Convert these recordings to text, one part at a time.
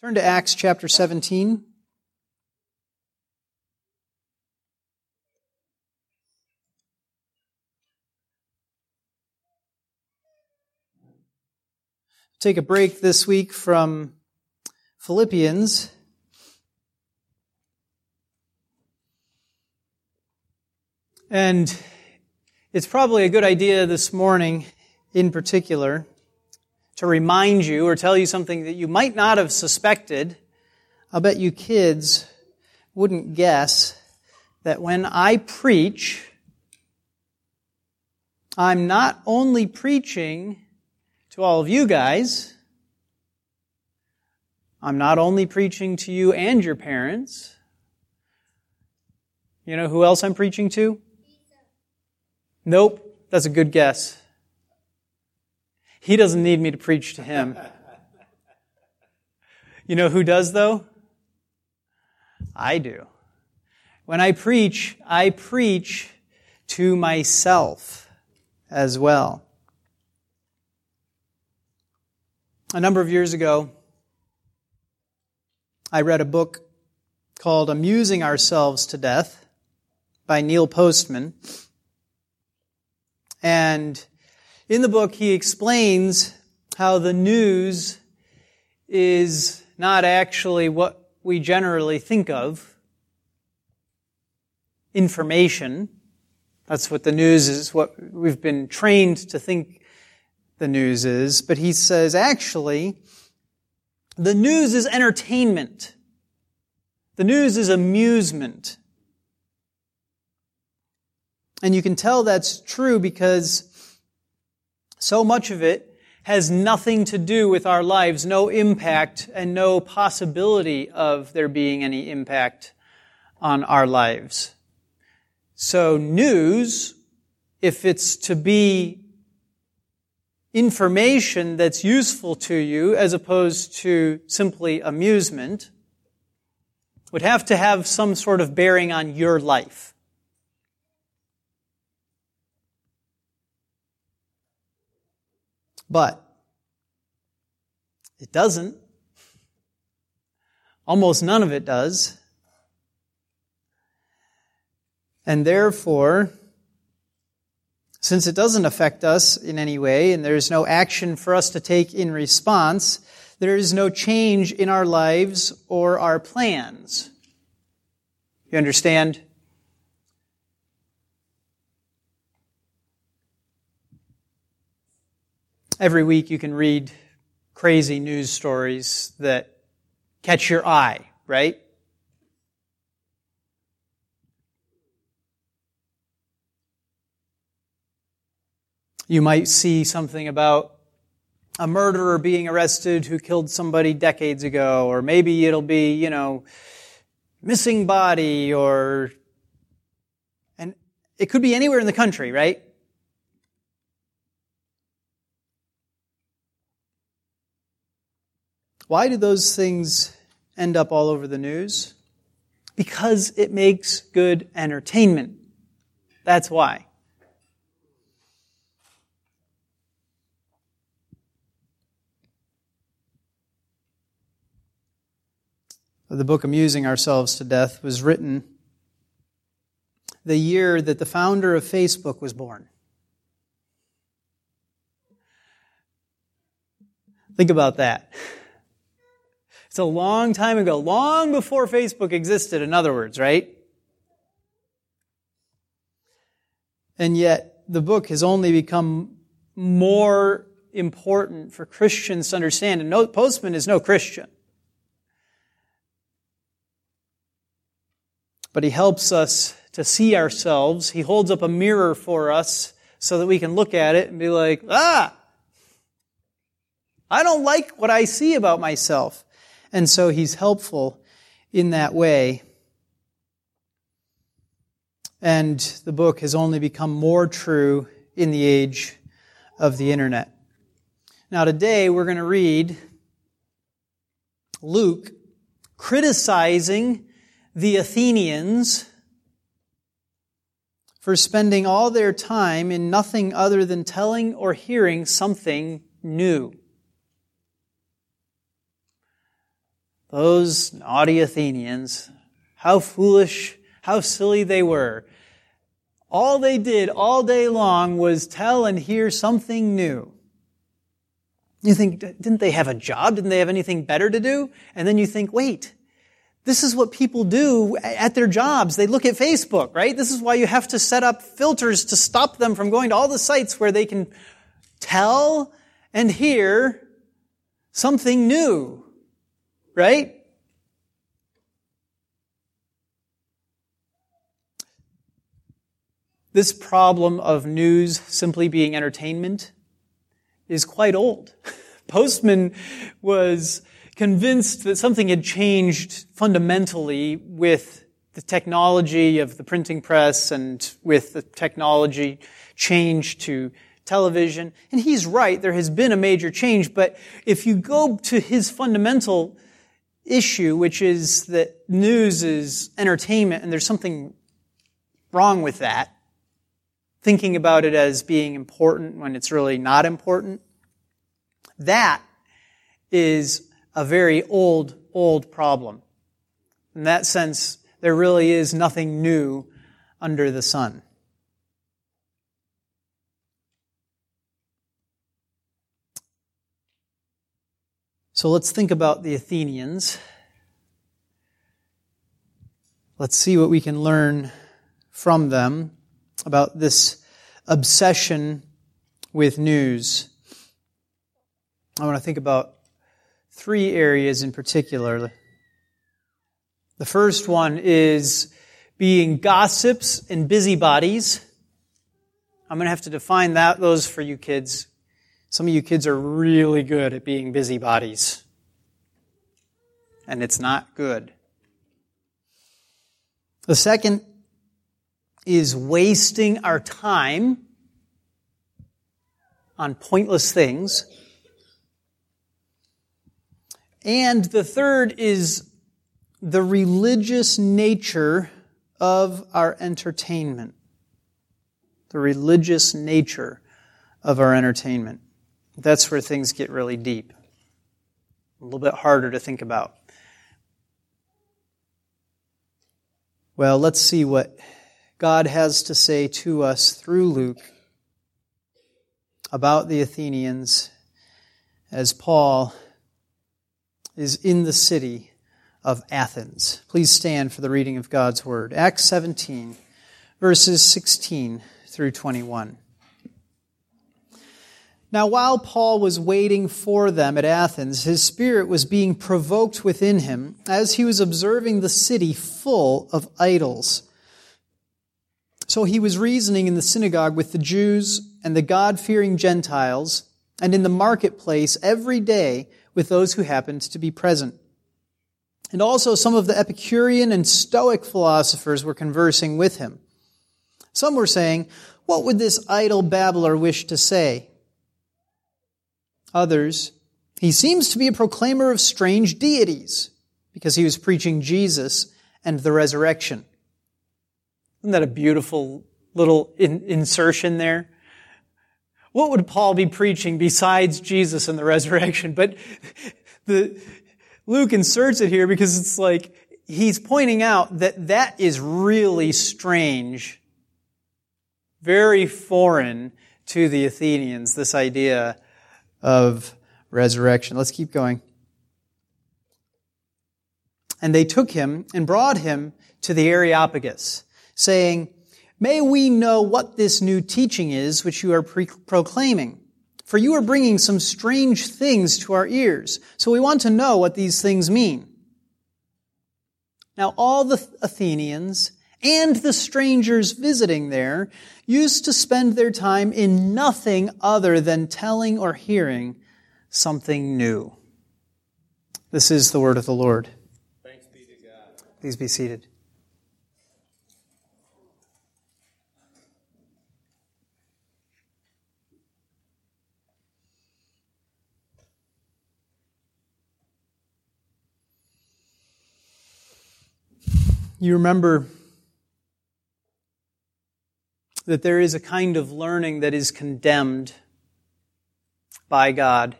Turn to Acts chapter 17. Take a break this week from Philippians. And it's probably a good idea this morning, in particular, to remind you or tell you something that you might not have suspected. I'll bet you kids wouldn't guess that when I preach, I'm not only preaching to all of you guys, I'm not only preaching to you and your parents. You know who else I'm preaching to? Nope, that's a good guess. He doesn't need me to preach to him. You know who does, though? I do. When I preach, I preach to myself as well. A number of years ago, I read a book called Amusing Ourselves to Death by Neil Postman. And in the book, he explains how the news is not actually what we generally think of information. That's what the news is, what we've been trained to think the news is. But he says, actually, the news is entertainment. The news is amusement. And you can tell that's true because so much of it has nothing to do with our lives, no impact and no possibility of there being any impact on our lives. So news, if it's to be information that's useful to you as opposed to simply amusement, would have to have some sort of bearing on your life. But it doesn't. Almost none of it does. And therefore, since it doesn't affect us in any way and there's no action for us to take in response, there is no change in our lives or our plans. You understand? Every week you can read crazy news stories that catch your eye, right? You might see something about a murderer being arrested who killed somebody decades ago, or maybe it'll be, you know, missing body, or, and it could be anywhere in the country, right? Why do those things end up all over the news? Because it makes good entertainment. That's why. The book Amusing Ourselves to Death was written the year that the founder of Facebook was born. Think about that. It's a long time ago, long before Facebook existed, in other words, right? And yet, the book has only become more important for Christians to understand. And no, Postman is no Christian. But he helps us to see ourselves. He holds up a mirror for us so that we can look at it and be like, ah, I don't like what I see about myself. And so he's helpful in that way. And the book has only become more true in the age of the internet. Now, today we're going to read Luke criticizing the Athenians for spending all their time in nothing other than telling or hearing something new. Those naughty Athenians, how foolish, how silly they were. All they did all day long was tell and hear something new. You think, didn't they have a job? Didn't they have anything better to do? And then you think, wait, this is what people do at their jobs. They look at Facebook, right? This is why you have to set up filters to stop them from going to all the sites where they can tell and hear something new, right? This problem of news simply being entertainment is quite old. Postman was convinced that something had changed fundamentally with the technology of the printing press and with the technology change to television. And he's right, there has been a major change, but if you go to his fundamental issue, which is that news is entertainment and there's something wrong with that, thinking about it as being important when it's really not important, that is a very old, old problem. In that sense, there really is nothing new under the sun. So let's think about the Athenians. Let's see what we can learn from them about this obsession with news. I want to think about three areas in particular. The first one is being gossips and busybodies. I'm going to have to define that, those for you kids. Some of you kids are really good at being busybodies. And it's not good. The second is wasting our time on pointless things. And the third is the religious nature of our entertainment. The religious nature of our entertainment. That's where things get really deep. A little bit harder to think about. Well, let's see what God has to say to us through Luke about the Athenians as Paul is in the city of Athens. Please stand for the reading of God's Word. Acts 17, verses 16 through 21. Now, while Paul was waiting for them at Athens, his spirit was being provoked within him as he was observing the city full of idols. So he was reasoning in the synagogue with the Jews and the God fearing Gentiles, and in the marketplace every day with those who happened to be present. And also some of the Epicurean and Stoic philosophers were conversing with him. Some were saying, What would this idle babbler wish to say? Others, he seems to be a proclaimer of strange deities because he was preaching Jesus and the resurrection. Isn't that a beautiful little in- insertion there? What would Paul be preaching besides Jesus and the resurrection? But the, Luke inserts it here because it's like he's pointing out that that is really strange, very foreign to the Athenians, this idea of resurrection. Let's keep going. And they took him and brought him to the Areopagus, saying, May we know what this new teaching is which you are pre- proclaiming. For you are bringing some strange things to our ears. So we want to know what these things mean. Now all the Athenians and the strangers visiting there used to spend their time in nothing other than telling or hearing something new. This is the word of the Lord. Thanks be to God. Please be seated. You remember that there is a kind of learning that is condemned by God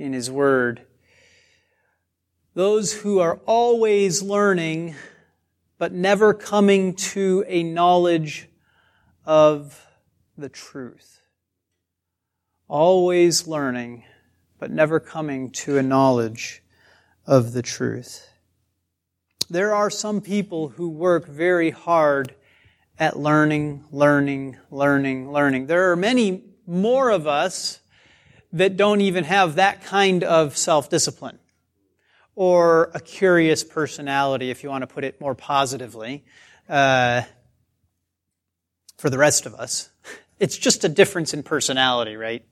in His Word. those who are always learning, but never coming to a knowledge of the truth. Always learning, but never coming to a knowledge of the truth. There are some people who work very hard at learning, learning, learning, learning. There are many more of us that don't even have that kind of self-discipline or a curious personality, if you want to put it more positively, uh, for the rest of us. It's just a difference in personality, right?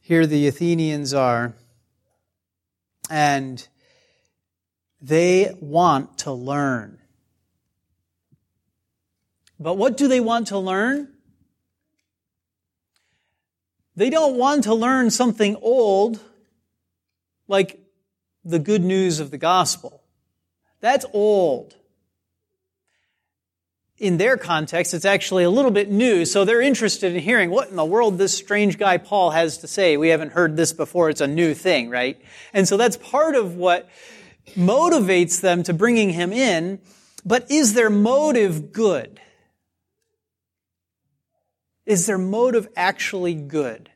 Here the Athenians are, and they want to learn. But what do they want to learn? They don't want to learn something old like the good news of the gospel. That's old. In their context, it's actually a little bit new, so they're interested in hearing what in the world this strange guy Paul has to say. We haven't heard this before. It's a new thing, right? And so that's part of what motivates them to bringing him in. But is their motive good? Is their motive actually good?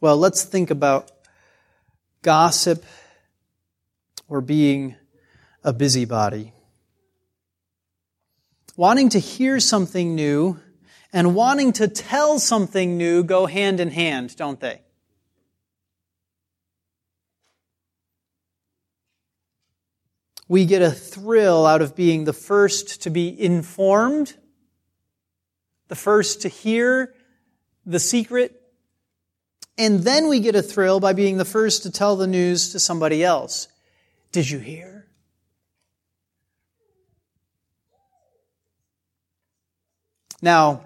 Well, let's think about gossip or being a busybody. Wanting to hear something new and wanting to tell something new go hand in hand, don't they? We get a thrill out of being the first to be informed the first to hear the secret, and then we get a thrill by being the first to tell the news to somebody else. Did you hear? Now,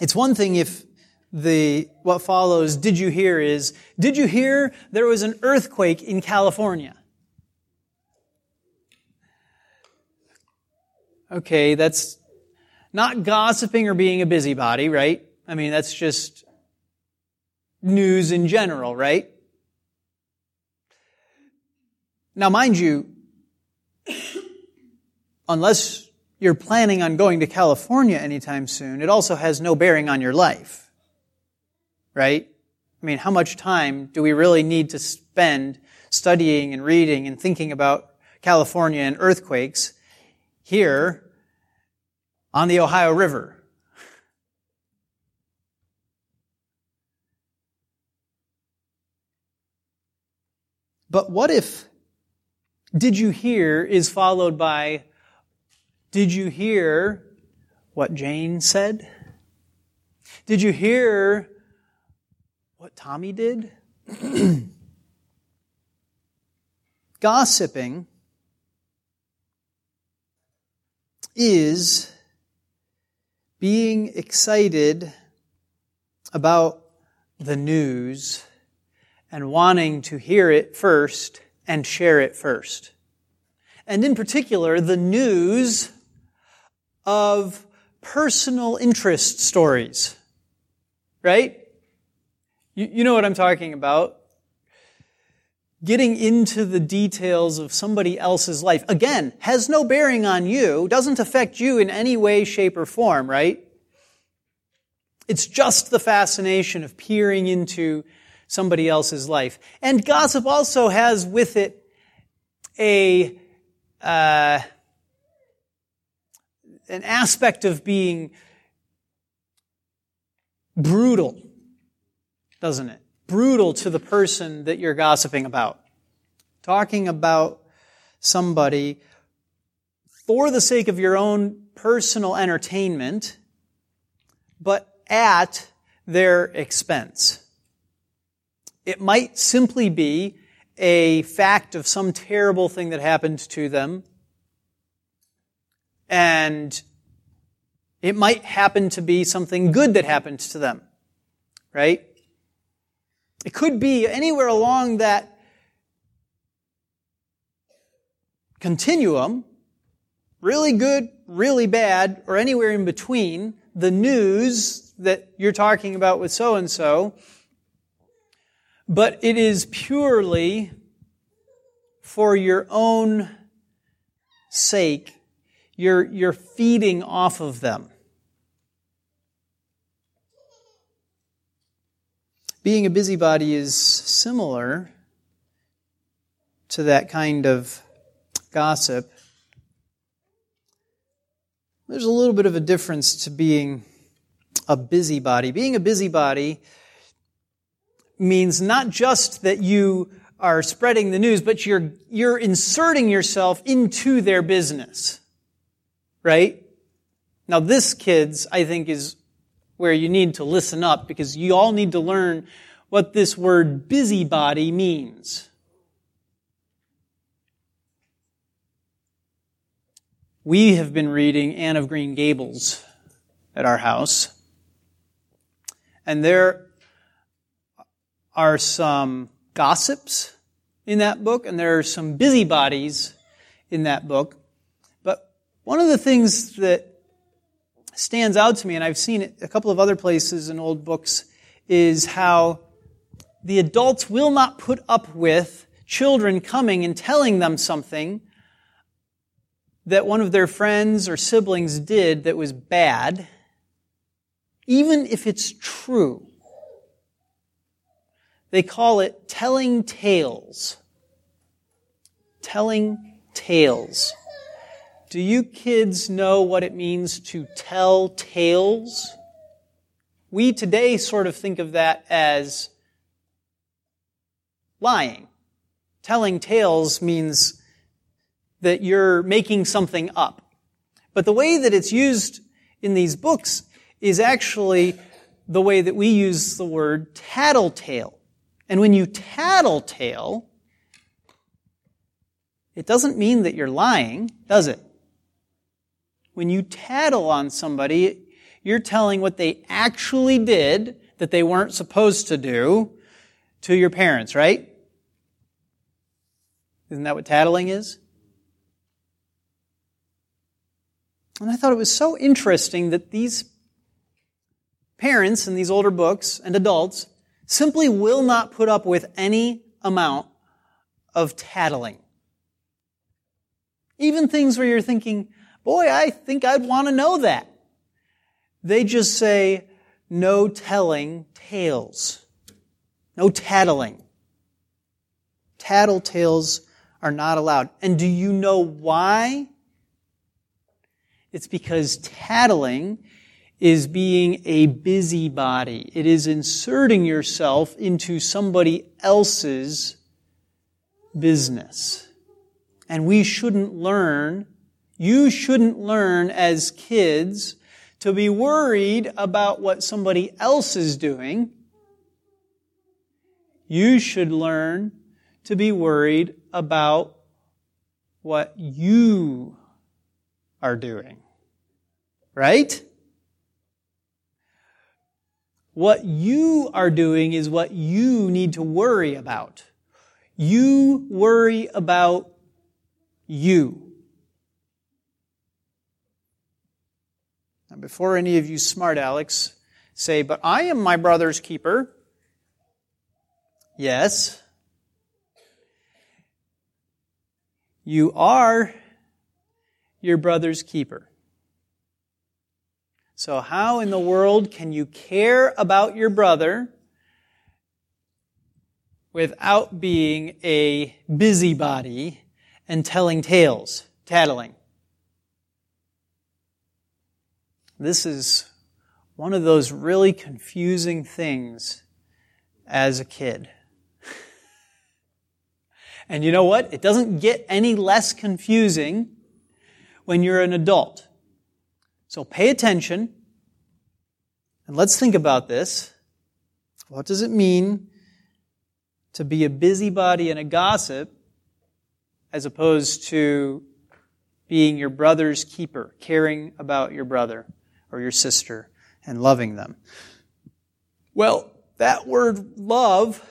it's one thing if the, what follows, did you hear is, did you hear there was an earthquake in California? Okay, that's not gossiping or being a busybody, right? I mean, that's just news in general, right? Now, mind you, unless you're planning on going to California anytime soon, it also has no bearing on your life. Right? I mean, how much time do we really need to spend studying and reading and thinking about California and earthquakes here on the Ohio River. But what if did you hear is followed by did you hear what Jane said? Did you hear what Tommy did? Gossiping is being excited about the news and wanting to hear it first and share it first. And in particular, the news of personal interest stories. Right? You, you know what I'm talking about getting into the details of somebody else's life, again, has no bearing on you, doesn't affect you in any way, shape, or form, right? It's just the fascination of peering into somebody else's life. And gossip also has with it a, uh, an aspect of being brutal, doesn't it? Brutal to the person that you're gossiping about. Talking about somebody for the sake of your own personal entertainment, but at their expense. It might simply be a fact of some terrible thing that happened to them, and it might happen to be something good that happened to them, right? It could be anywhere along that continuum, really good, really bad, or anywhere in between. The news that you're talking about with so and so, but it is purely for your own sake. You're, you're feeding off of them. Being a busybody is similar to that kind of gossip. There's a little bit of a difference to being a busybody. Being a busybody means not just that you are spreading the news, but you're, you're inserting yourself into their business. Right? Now this, kids, I think is where you need to listen up because you all need to learn what this word busybody means. We have been reading Anne of Green Gables at our house. And there are some gossips in that book, and there are some busybodies in that book. But one of the things that stands out to me, and I've seen it a couple of other places in old books, is how the adults will not put up with children coming and telling them something that one of their friends or siblings did that was bad, even if it's true. They call it telling tales. Telling tales. Do you kids know what it means to tell tales? We today sort of think of that as lying. Telling tales means that you're making something up. But the way that it's used in these books is actually the way that we use the word tattletale. And when you tattletale, it doesn't mean that you're lying, does it? When you tattle on somebody, you're telling what they actually did that they weren't supposed to do to your parents, right? Isn't that what tattling is? And I thought it was so interesting that these parents in these older books and adults simply will not put up with any amount of tattling. Even things where you're thinking, boy, I think I'd want to know that. They just say, no telling tales. No tattling. Tattletales are not allowed. And do you know why? It's because tattling is being a busybody. It is inserting yourself into somebody else's business. And we shouldn't learn, you shouldn't learn as kids to be worried about what somebody else is doing. You should learn to be worried about what you are doing. Right? What you are doing is what you need to worry about. You worry about you. Now, before any of you smart Alex say, but I am my brother's keeper. Yes. You are your brother's keeper. So, how in the world can you care about your brother without being a busybody and telling tales, tattling? This is one of those really confusing things as a kid. and you know what? It doesn't get any less confusing when you're an adult. So pay attention and let's think about this. What does it mean to be a busybody and a gossip as opposed to being your brother's keeper, caring about your brother or your sister and loving them? Well, that word love,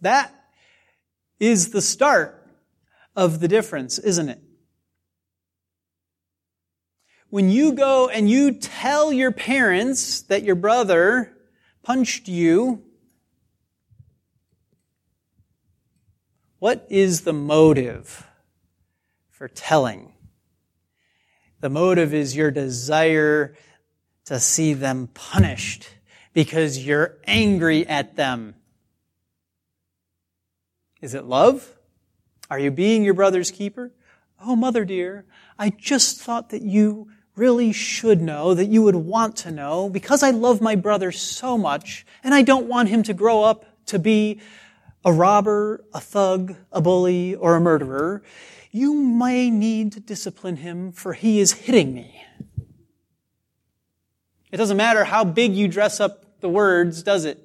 that is the start of the difference, isn't it? when you go and you tell your parents that your brother punched you, what is the motive for telling? The motive is your desire to see them punished because you're angry at them. Is it love? Are you being your brother's keeper? Oh, mother dear, I just thought that you really should know, that you would want to know, because I love my brother so much, and I don't want him to grow up to be a robber, a thug, a bully, or a murderer. You may need to discipline him, for he is hitting me. It doesn't matter how big you dress up the words, does it?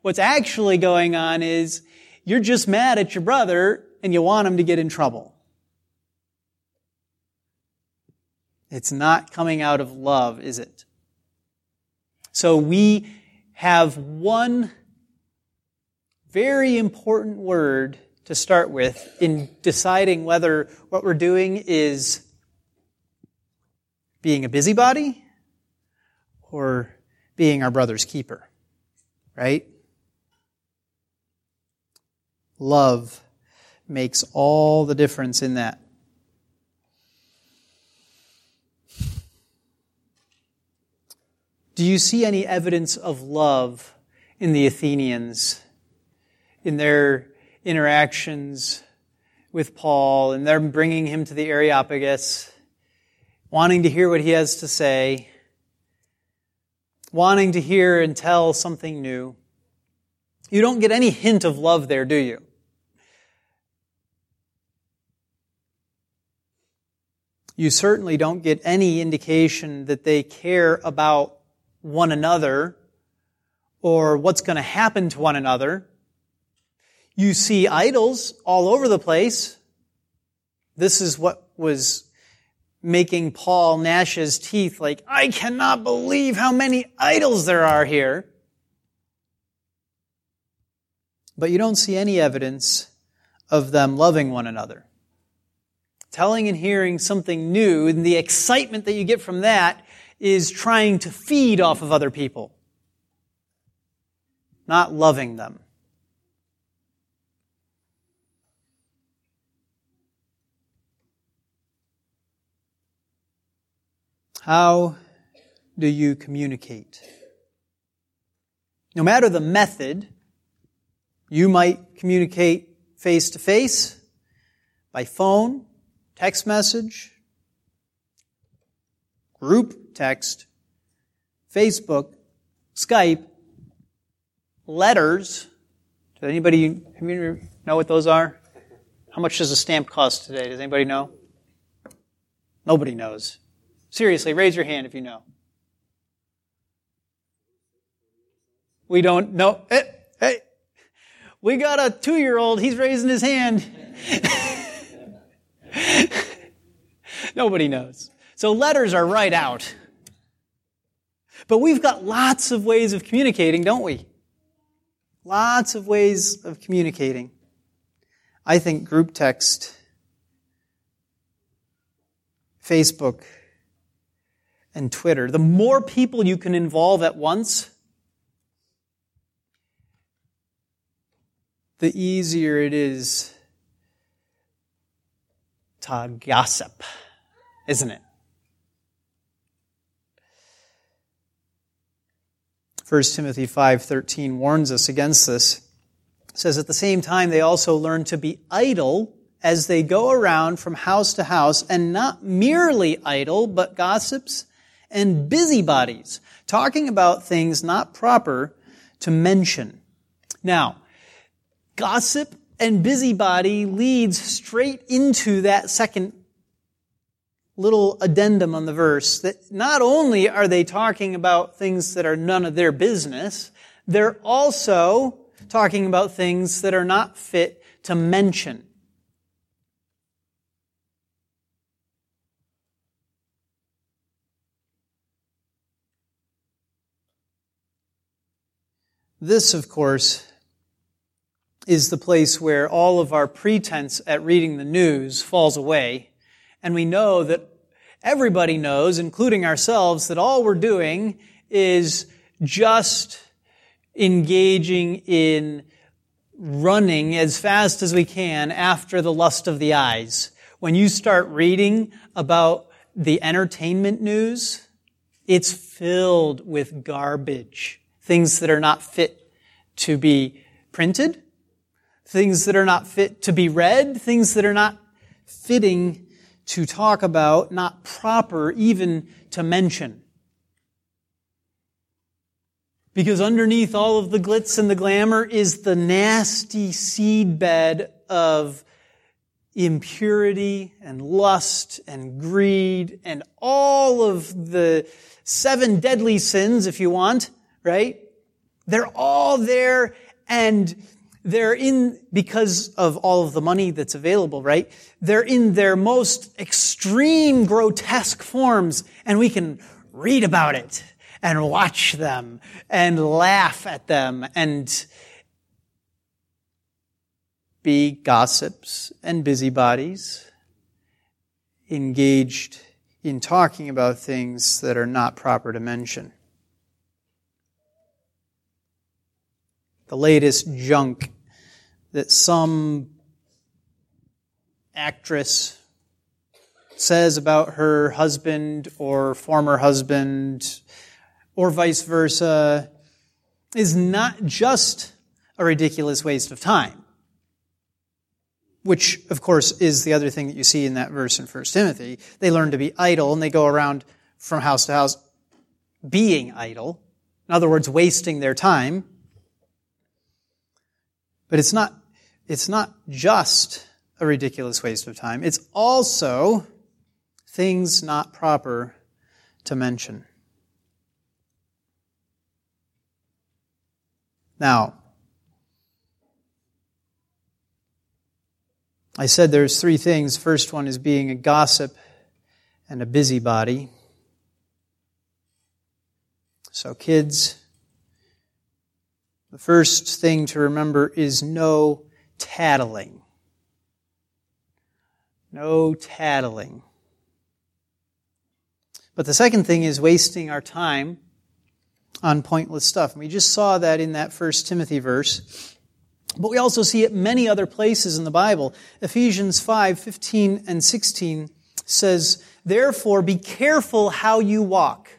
What's actually going on is you're just mad at your brother and you want him to get in trouble. It's not coming out of love, is it? So we have one very important word to start with in deciding whether what we're doing is being a busybody or being our brother's keeper. Right? Love makes all the difference in that. Do you see any evidence of love in the Athenians, in their interactions with Paul, and their bringing him to the Areopagus, wanting to hear what he has to say, wanting to hear and tell something new? You don't get any hint of love there, do you? you certainly don't get any indication that they care about one another or what's going to happen to one another. You see idols all over the place. This is what was making Paul gnash his teeth like, I cannot believe how many idols there are here. But you don't see any evidence of them loving one another telling and hearing something new, and the excitement that you get from that is trying to feed off of other people, not loving them. How do you communicate? No matter the method, you might communicate face to face, by phone, text message, group text, Facebook, Skype, letters. Does anybody know what those are? How much does a stamp cost today? Does anybody know? Nobody knows. Seriously, raise your hand if you know. We don't know. Hey, hey. We got a two year old. He's raising his hand. Nobody knows. So letters are right out. But we've got lots of ways of communicating, don't we? Lots of ways of communicating. I think group text, Facebook, and Twitter, the more people you can involve at once, the easier it is to gossip, isn't it? 1 Timothy 5:13 warns us against this. It says at the same time they also learn to be idle as they go around from house to house and not merely idle but gossips and busybodies talking about things not proper to mention. Now, gossip and busybody leads straight into that second little addendum on the verse that not only are they talking about things that are none of their business, they're also talking about things that are not fit to mention. This, of course, is the place where all of our pretense at reading the news falls away. And we know that everybody knows, including ourselves, that all we're doing is just engaging in running as fast as we can after the lust of the eyes. When you start reading about the entertainment news, it's filled with garbage. Things that are not fit to be printed, things that are not fit to be read, things that are not fitting to talk about, not proper even to mention. Because underneath all of the glitz and the glamour is the nasty seedbed of impurity and lust and greed and all of the seven deadly sins, if you want, right? They're all there and they're in, because of all of the money that's available, right? They're in their most extreme grotesque forms and we can read about it and watch them and laugh at them and be gossips and busybodies engaged in talking about things that are not proper to mention. The latest junk that some actress says about her husband or former husband or vice versa is not just a ridiculous waste of time. Which, of course, is the other thing that you see in that verse in 1 Timothy. They learn to be idle and they go around from house to house being idle. In other words, wasting their time. But it's not, it's not just a ridiculous waste of time. It's also things not proper to mention. Now, I said there's three things. First one is being a gossip and a busybody. So, kids, the first thing to remember is no tattling. No tattling. But the second thing is wasting our time on pointless stuff. And we just saw that in that first Timothy verse. But we also see it many other places in the Bible. Ephesians 5, 15 and 16 says, Therefore be careful how you walk.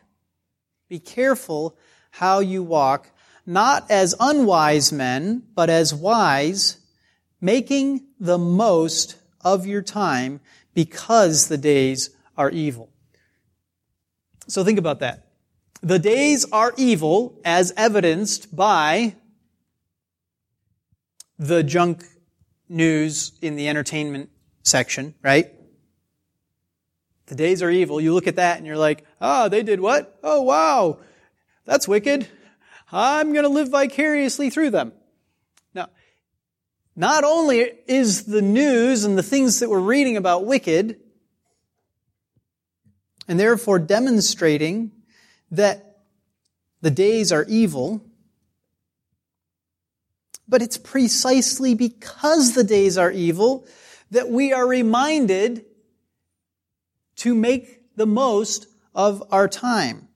Be careful how you walk, not as unwise men, but as wise, making the most of your time because the days are evil. So think about that. The days are evil as evidenced by the junk news in the entertainment section, right? The days are evil. You look at that and you're like, oh, they did what? Oh, wow. That's wicked. I'm going to live vicariously through them. Now, not only is the news and the things that we're reading about wicked, and therefore demonstrating that the days are evil, but it's precisely because the days are evil that we are reminded to make the most of our time.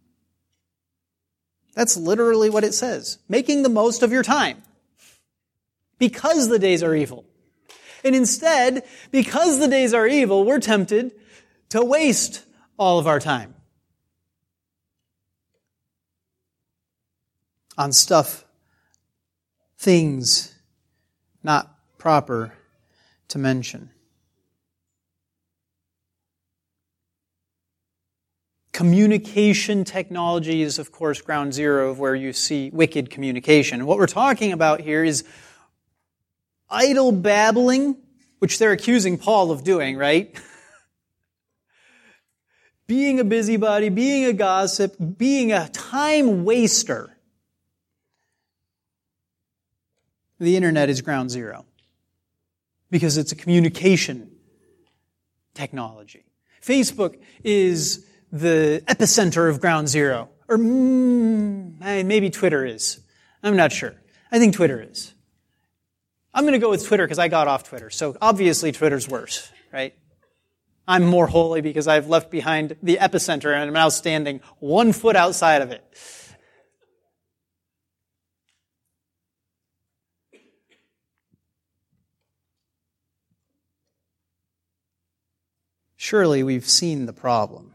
That's literally what it says. Making the most of your time. Because the days are evil. And instead, because the days are evil, we're tempted to waste all of our time. on stuff, things not proper to mention. Communication technology is, of course, ground zero of where you see wicked communication. What we're talking about here is idle babbling, which they're accusing Paul of doing, right? being a busybody, being a gossip, being a time waster. the internet is ground zero because it's a communication technology. Facebook is the epicenter of ground zero. Or mm, maybe Twitter is. I'm not sure. I think Twitter is. I'm going to go with Twitter because I got off Twitter. So obviously Twitter's worse, right? I'm more holy because I've left behind the epicenter and I'm now standing one foot outside of it. Surely we've seen the problem.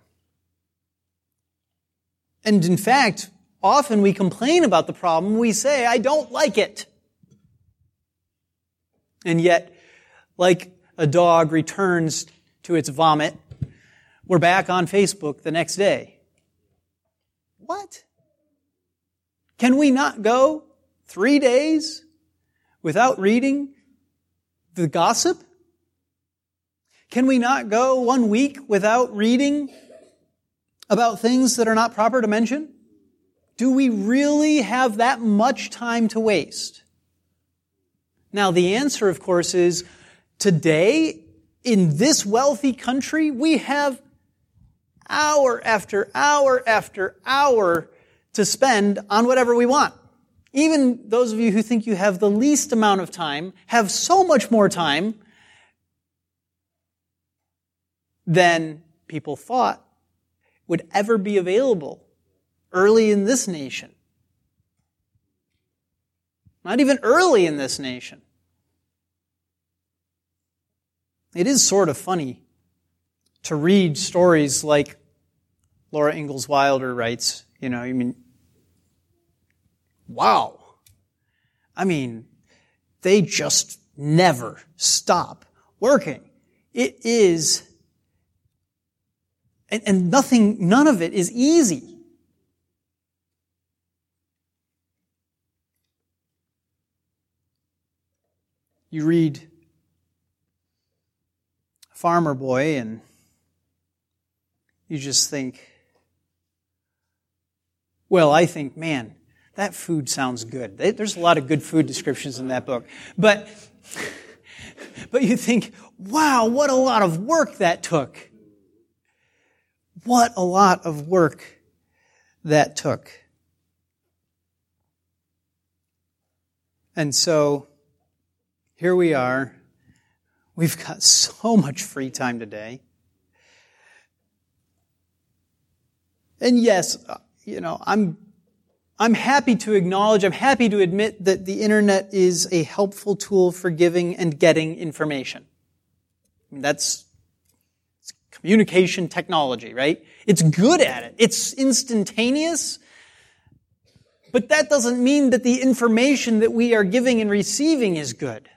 And in fact, often we complain about the problem. We say, I don't like it. And yet, like a dog returns to its vomit, we're back on Facebook the next day. What? Can we not go three days without reading the gossip? Can we not go one week without reading about things that are not proper to mention? Do we really have that much time to waste? Now, the answer, of course, is today, in this wealthy country, we have hour after hour after hour to spend on whatever we want. Even those of you who think you have the least amount of time have so much more time than people thought would ever be available early in this nation. Not even early in this nation. It is sort of funny to read stories like Laura Ingalls Wilder writes, you know, I mean, wow. I mean, they just never stop working. It is and, and nothing, none of it is easy. You read Farmer Boy and you just think, well, I think, man, that food sounds good. There's a lot of good food descriptions in that book. But, but you think, wow, what a lot of work that took. What a lot of work that took. And so here we are. We've got so much free time today. And yes, uh, you know, I'm, I'm happy to acknowledge, I'm happy to admit that the internet is a helpful tool for giving and getting information. I mean, that's communication technology, right? It's good at it. It's instantaneous. But that doesn't mean that the information that we are giving and receiving is good.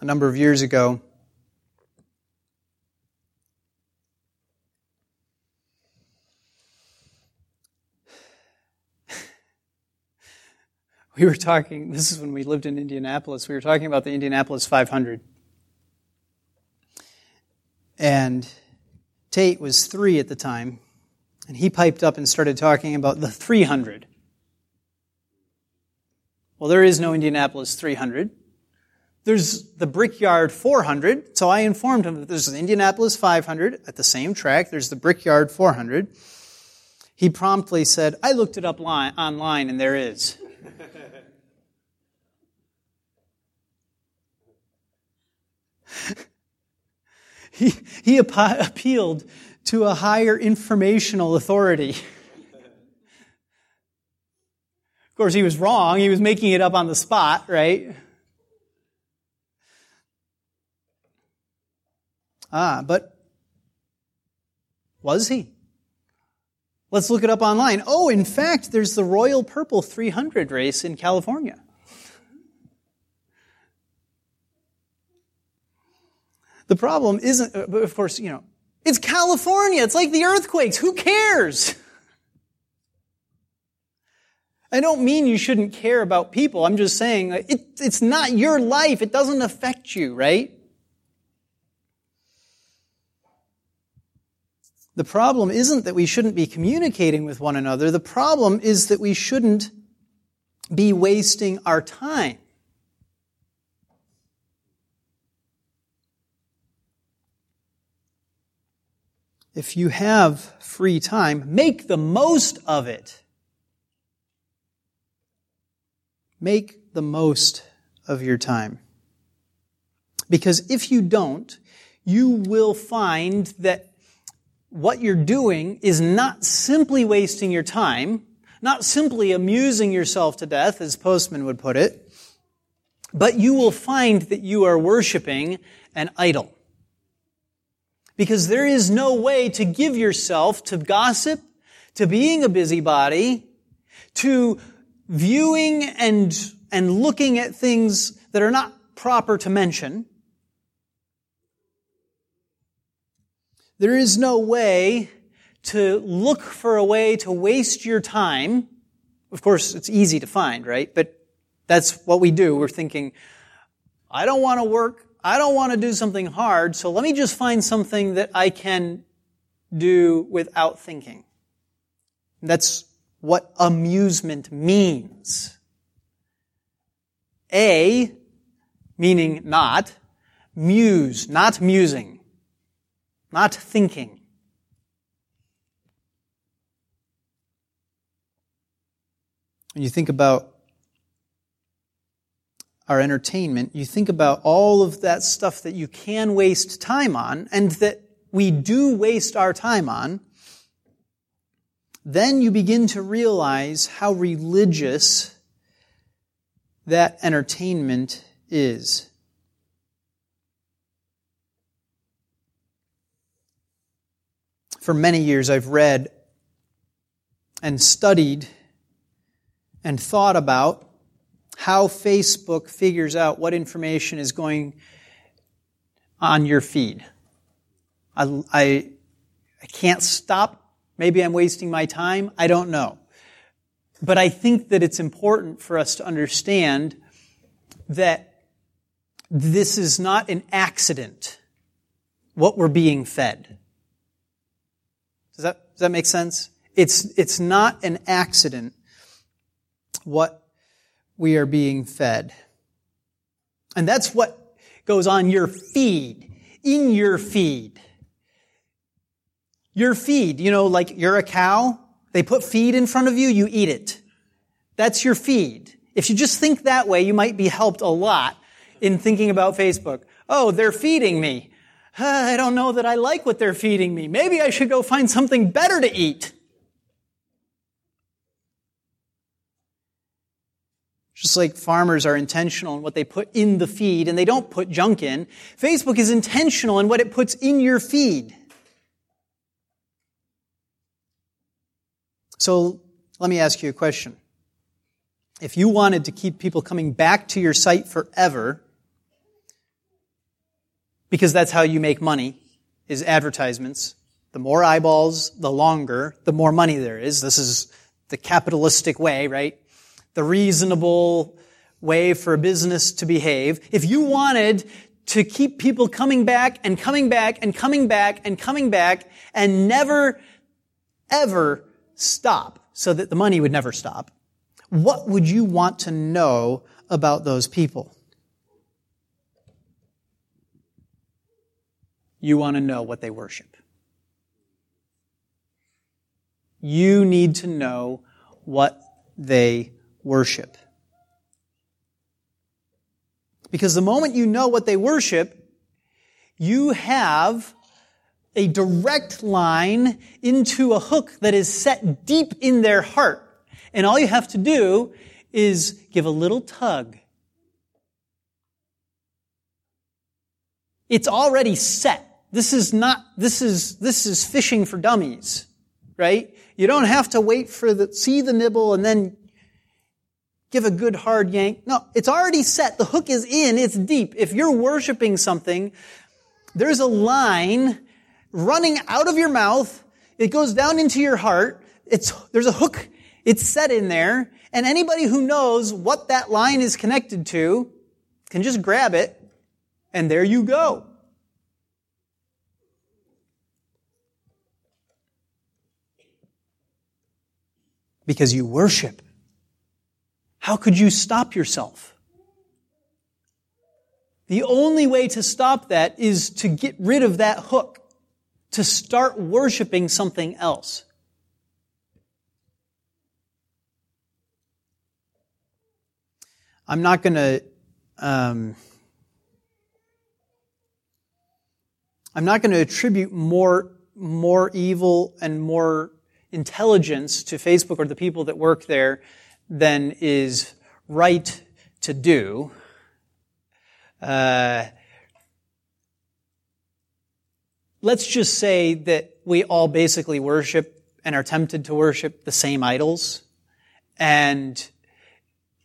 A number of years ago, we were talking, this is when we lived in Indianapolis, we were talking about the Indianapolis 500. And Tate was three at the time, and he piped up and started talking about the 300. Well, there is no Indianapolis 300. There's the Brickyard 400, so I informed him that there's the Indianapolis 500 at the same track. There's the Brickyard 400. He promptly said, I looked it up online and there is. he, he appealed to a higher informational authority. of course, he was wrong. He was making it up on the spot, right? Ah, but was he? Let's look it up online. Oh, in fact, there's the Royal Purple 300 race in California. The problem isn't, uh, of course, you know, it's California. It's like the earthquakes. Who cares? I don't mean you shouldn't care about people. I'm just saying it, it's not your life. It doesn't affect you, right? The problem isn't that we shouldn't be communicating with one another. The problem is that we shouldn't be wasting our time. If you have free time, make the most of it. Make the most of your time. Because if you don't, you will find that what you're doing is not simply wasting your time, not simply amusing yourself to death, as Postman would put it, but you will find that you are worshiping an idol. Because there is no way to give yourself to gossip, to being a busybody, to viewing and, and looking at things that are not proper to mention. There is no way to look for a way to waste your time. Of course, it's easy to find, right? But that's what we do. We're thinking, I don't want to work. I don't want to do something hard. So let me just find something that I can do without thinking. That's what amusement means. A, meaning not, muse, not musing, not thinking. When you think about our entertainment, you think about all of that stuff that you can waste time on and that we do waste our time on, then you begin to realize how religious that entertainment is. For many years, I've read and studied and thought about how Facebook figures out what information is going on your feed. I, I, I can't stop Maybe I'm wasting my time. I don't know. But I think that it's important for us to understand that this is not an accident, what we're being fed. Does that, does that make sense? It's, it's not an accident what we are being fed. And that's what goes on your feed, in your feed. Your feed, you know, like you're a cow, they put feed in front of you, you eat it. That's your feed. If you just think that way, you might be helped a lot in thinking about Facebook. Oh, they're feeding me. I don't know that I like what they're feeding me. Maybe I should go find something better to eat. Just like farmers are intentional in what they put in the feed and they don't put junk in, Facebook is intentional in what it puts in your feed. So let me ask you a question. If you wanted to keep people coming back to your site forever, because that's how you make money, is advertisements. The more eyeballs, the longer, the more money there is. This is the capitalistic way, right? The reasonable way for a business to behave. If you wanted to keep people coming back and coming back and coming back and coming back and never, ever stop so that the money would never stop, what would you want to know about those people? You want to know what they worship. You need to know what they worship. Because the moment you know what they worship, you have a direct line into a hook that is set deep in their heart. And all you have to do is give a little tug. It's already set. This is not, this is, this is fishing for dummies, right? You don't have to wait for the, see the nibble and then give a good hard yank. No, it's already set. The hook is in, it's deep. If you're worshiping something, there's a line running out of your mouth. It goes down into your heart. It's, there's a hook. It's set in there. And anybody who knows what that line is connected to can just grab it and there you go. Because you worship. How could you stop yourself? The only way to stop that is to get rid of that hook to start worshiping something else. I'm not going to. Um, I'm not going to attribute more more evil and more intelligence to Facebook or the people that work there than is right to do. Uh, let's just say that we all basically worship and are tempted to worship the same idols. And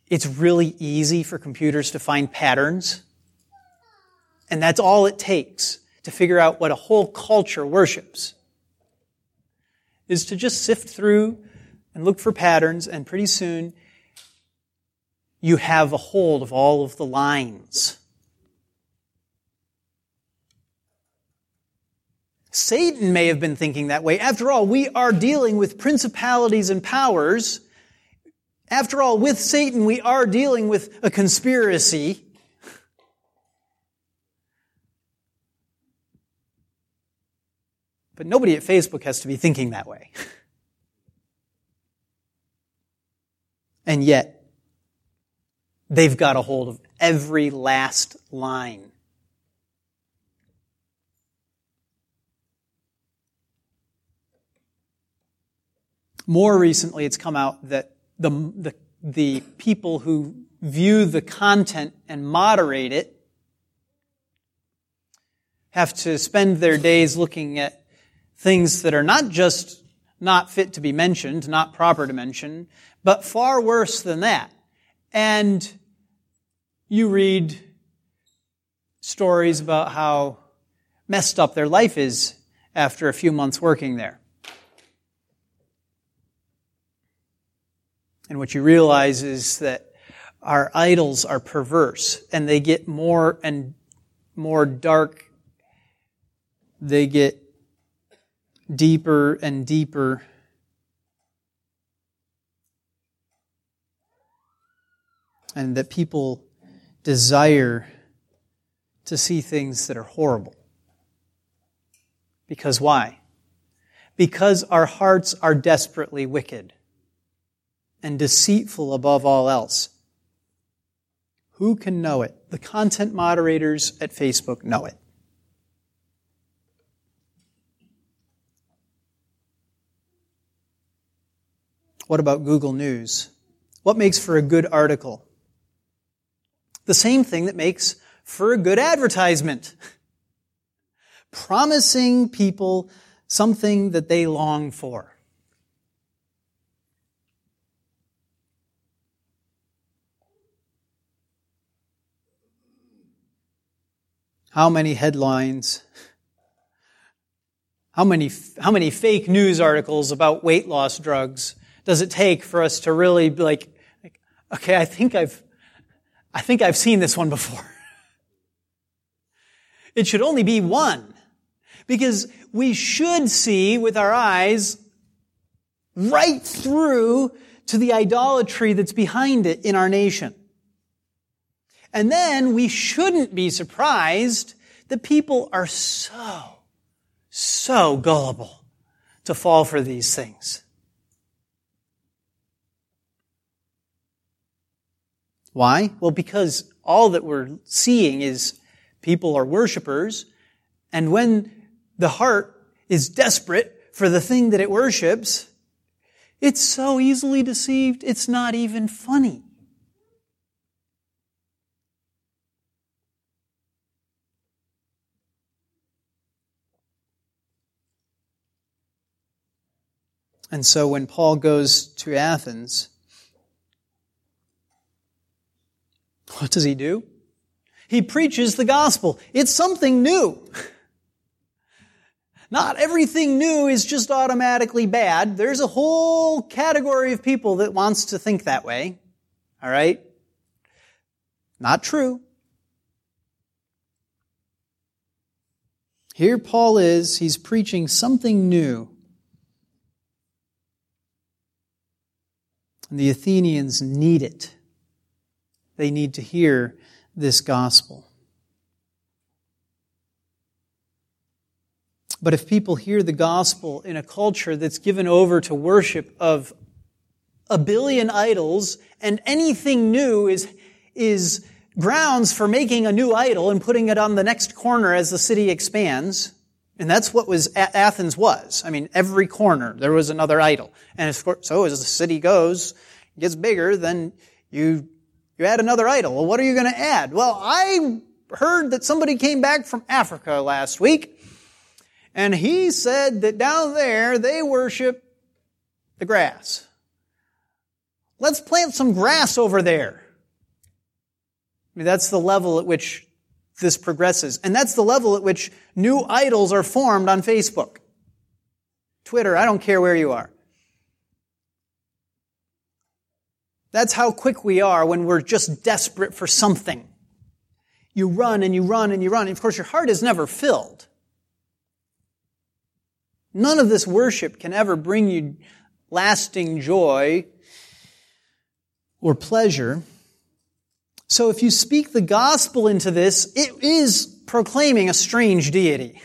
it's really easy for computers to find patterns. And that's all it takes to figure out what a whole culture worships is to just sift through and look for patterns, and pretty soon you have a hold of all of the lines. Satan may have been thinking that way. After all, we are dealing with principalities and powers. After all, with Satan, we are dealing with a conspiracy. But nobody at Facebook has to be thinking that way. and yet, they've got a hold of every last line. More recently, it's come out that the, the, the people who view the content and moderate it have to spend their days looking at things that are not just not fit to be mentioned, not proper to mention, but far worse than that. And you read stories about how messed up their life is after a few months working there. And what you realize is that our idols are perverse and they get more and more dark. They get deeper and deeper. And that people desire to see things that are horrible. Because why? Because our hearts are desperately wicked and deceitful above all else. Who can know it? The content moderators at Facebook know it. What about Google News? What makes for a good article? The same thing that makes for a good advertisement. Promising people something that they long for. How many headlines, how many, how many fake news articles about weight loss drugs does it take for us to really be like, like okay, I think I've, I think I've seen this one before. it should only be one. Because we should see with our eyes right through to the idolatry that's behind it in our nation. And then we shouldn't be surprised that people are so, so gullible to fall for these things. Why? Well, because all that we're seeing is people are worshipers, and when the heart is desperate for the thing that it worships, it's so easily deceived, it's not even funny. And so when Paul goes to Athens, What does he do? He preaches the gospel. It's something new. Not everything new is just automatically bad. There's a whole category of people that wants to think that way. All right? Not true. Here Paul is, he's preaching something new. And the Athenians need it. They need to hear this gospel. But if people hear the gospel in a culture that's given over to worship of a billion idols and anything new is, is grounds for making a new idol and putting it on the next corner as the city expands. And that's what was Athens was. I mean, every corner there was another idol. And so as the city goes, gets bigger, then you you add another idol. Well, what are you going to add? Well, I heard that somebody came back from Africa last week, and he said that down there they worship the grass. Let's plant some grass over there. I mean, that's the level at which this progresses. And that's the level at which new idols are formed on Facebook. Twitter, I don't care where you are. That's how quick we are when we're just desperate for something. You run and you run and you run. And of course, your heart is never filled. None of this worship can ever bring you lasting joy or pleasure. So if you speak the gospel into this, it is proclaiming a strange deity.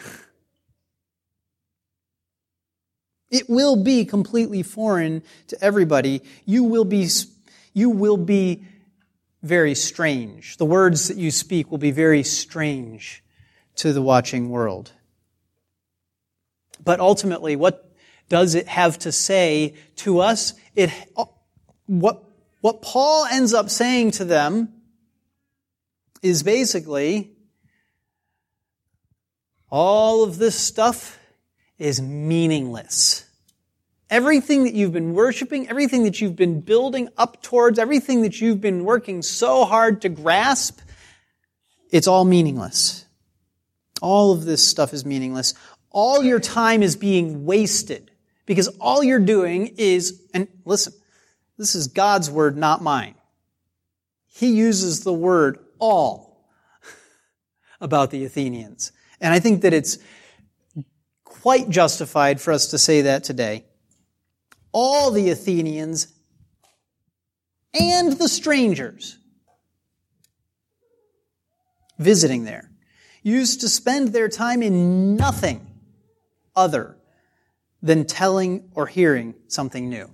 It will be completely foreign to everybody. You will be you will be very strange. The words that you speak will be very strange to the watching world. But ultimately, what does it have to say to us? It, what, what Paul ends up saying to them is basically all of this stuff is meaningless. Everything that you've been worshiping, everything that you've been building up towards, everything that you've been working so hard to grasp, it's all meaningless. All of this stuff is meaningless. All your time is being wasted because all you're doing is, and listen, this is God's word, not mine. He uses the word all about the Athenians. And I think that it's quite justified for us to say that today all the Athenians and the strangers visiting there used to spend their time in nothing other than telling or hearing something new.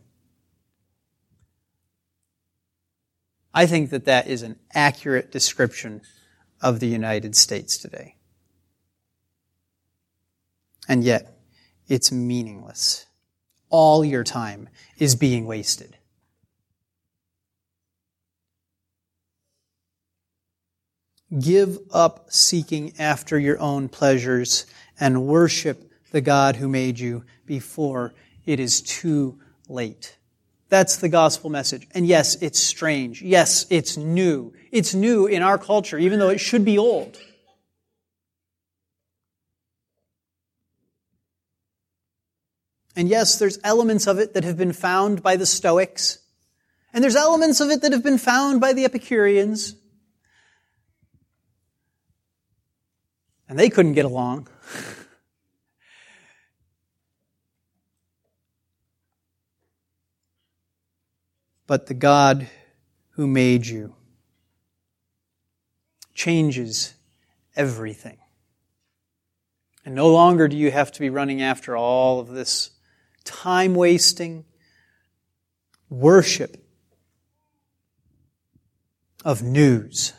I think that that is an accurate description of the United States today. And yet, it's meaningless all your time is being wasted. Give up seeking after your own pleasures and worship the God who made you before it is too late. That's the gospel message. And yes, it's strange. Yes, it's new. It's new in our culture, even though it should be old. And yes, there's elements of it that have been found by the Stoics. And there's elements of it that have been found by the Epicureans. And they couldn't get along. but the God who made you changes everything. And no longer do you have to be running after all of this time wasting worship of news.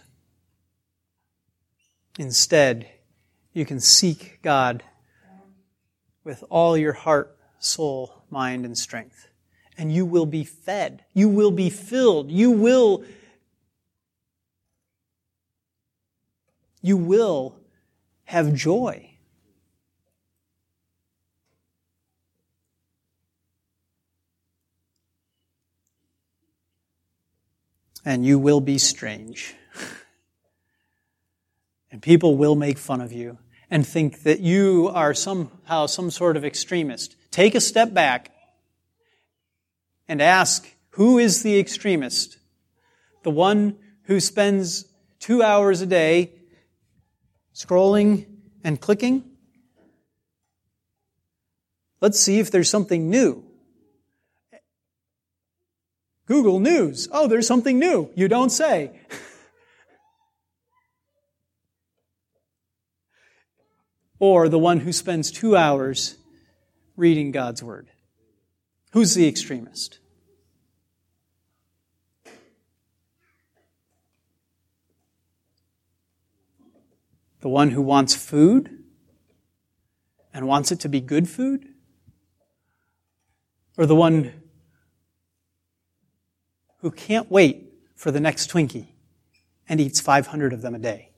Instead, you can seek God with all your heart, soul, mind, and strength. And you will be fed. You will be filled. You will, you will have joy. And you will be strange. and people will make fun of you and think that you are somehow some sort of extremist. Take a step back and ask who is the extremist? The one who spends two hours a day scrolling and clicking? Let's see if there's something new Google News. Oh, there's something new. You don't say. or the one who spends two hours reading God's Word. Who's the extremist? The one who wants food and wants it to be good food? Or the one who can't wait for the next Twinkie and eats 500 of them a day?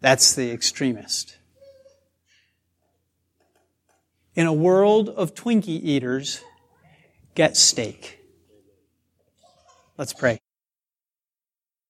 That's the extremist. In a world of Twinkie eaters, get steak. Let's pray.